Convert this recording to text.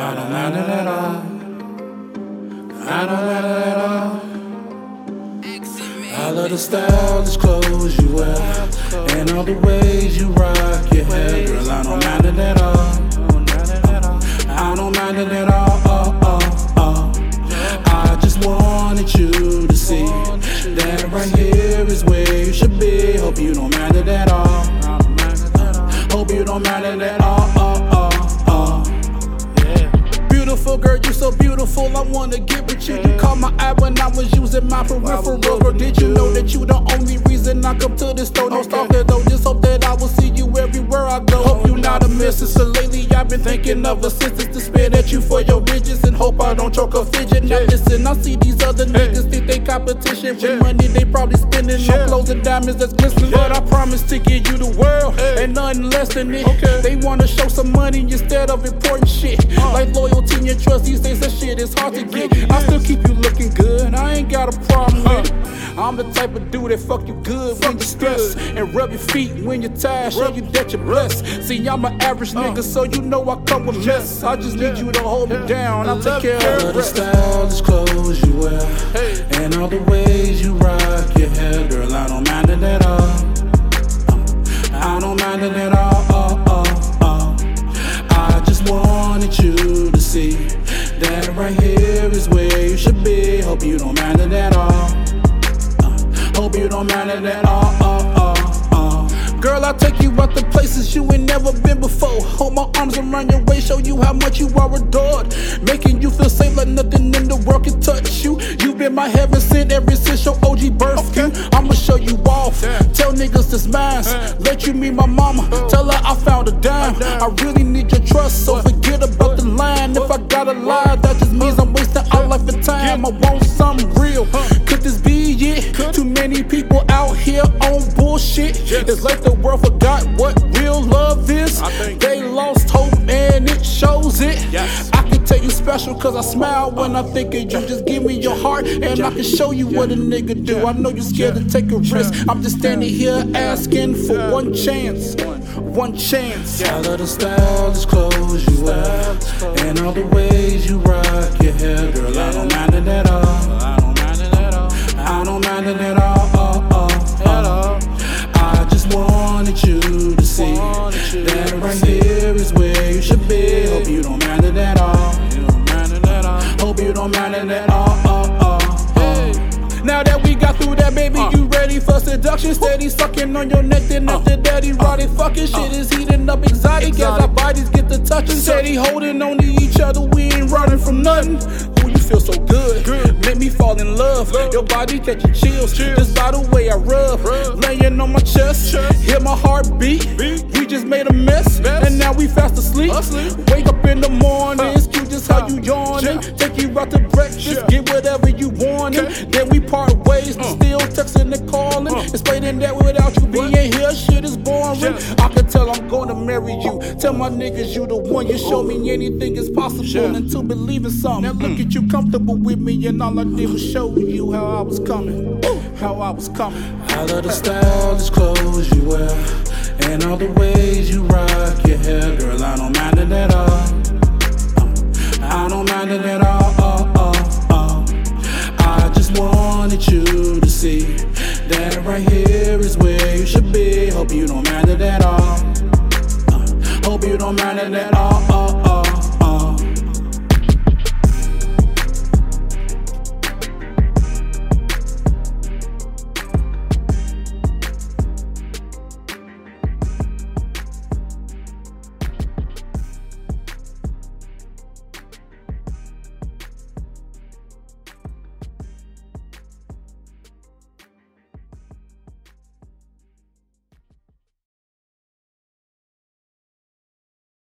I it it love the stylish clothes you wear and all the ways you rock your hair, girl. I don't mind Beautiful girl, you so beautiful. I wanna get with you. You caught my eye when I was using my peripheral. Girl, did you know that you the only reason I come to this store? No stalker though. Just hope that I will see you everywhere I go. Hope you not a missus. So lately I've been thinking of assistance to spit at you for your riches and hope I don't choke a fidget. Now listen, I see these other niggas think they competition with money they probably spending on clothes and diamonds that's glistening. But I promise to give you the world nothing less than it. Okay. They wanna show some money instead of important shit like loyalty and trust. These days that shit is hard to get. I still keep you looking good. I ain't got a problem with it. I'm the type of dude that fuck you good when you stress and rub your feet when you're tired. Show you that you're blessed. See, I'm an average nigga, so you know I come with mess. I just need you to hold me down. I'll take care of the stylish clothes you wear and all the ways you rock I it all. Oh, oh, oh. I just wanted you to see that right here is where you should be. Hope you don't mind it at all. Uh, hope you don't mind it at all. Girl, I'll take you out the places you ain't never been before. Hold my arms around your waist, show you how much you are adored. Making you feel safe like nothing in the world can touch you. You've been my heaven sent ever since your OG birth you. You off. Tell niggas this mine. Let you meet my mama. Tell her I found a dime. I really need your trust, so forget about the line. If I gotta lie, that just means I'm wasting our life and time. I want something real. Could this be it? Too many people out here on bullshit. It's like the world forgot what real love is. They lost hope and it shows it. Tell you special cause I smile when I think of you. Just give me your heart and I can show you what a nigga do. I know you're scared to take a risk. I'm just standing here asking for one chance. One chance. I love the stylish clothes you don't mind it at all. Oh, uh, oh, uh, oh. Uh, now that we got through that, baby, you ready for seduction? Steady sucking on your neck, then after that, he rotted. Fucking shit is heating up exotic, as our bodies get to touching. Steady holding on to each other, we ain't running from nothing. Feel so good. Make me fall in love. Your body catching chills. Just by the way I rub. Laying on my chest. Hear my heart beat. We just made a mess. And now we fast asleep. Wake up in the morning. Just you yawning. Take you out to breakfast. Get whatever you wanted. Then we part ways. but Still texting and calling. Uh. Explaining that without you being here, shit is boring. I can tell I'm gonna marry you. Tell my niggas you the one. You show me oh. anything is possible. And to believe in something. Now look mm. at you comfortable with me. And all I did was show you how I was coming. How I was coming. I love the stylish clothes you wear and all the ways you rock your hair, girl. I don't mind it at all. It at all. I just wanted you to see that right here is where you should be. Hope you don't mind it at all. Uh, hope you don't mind it at all.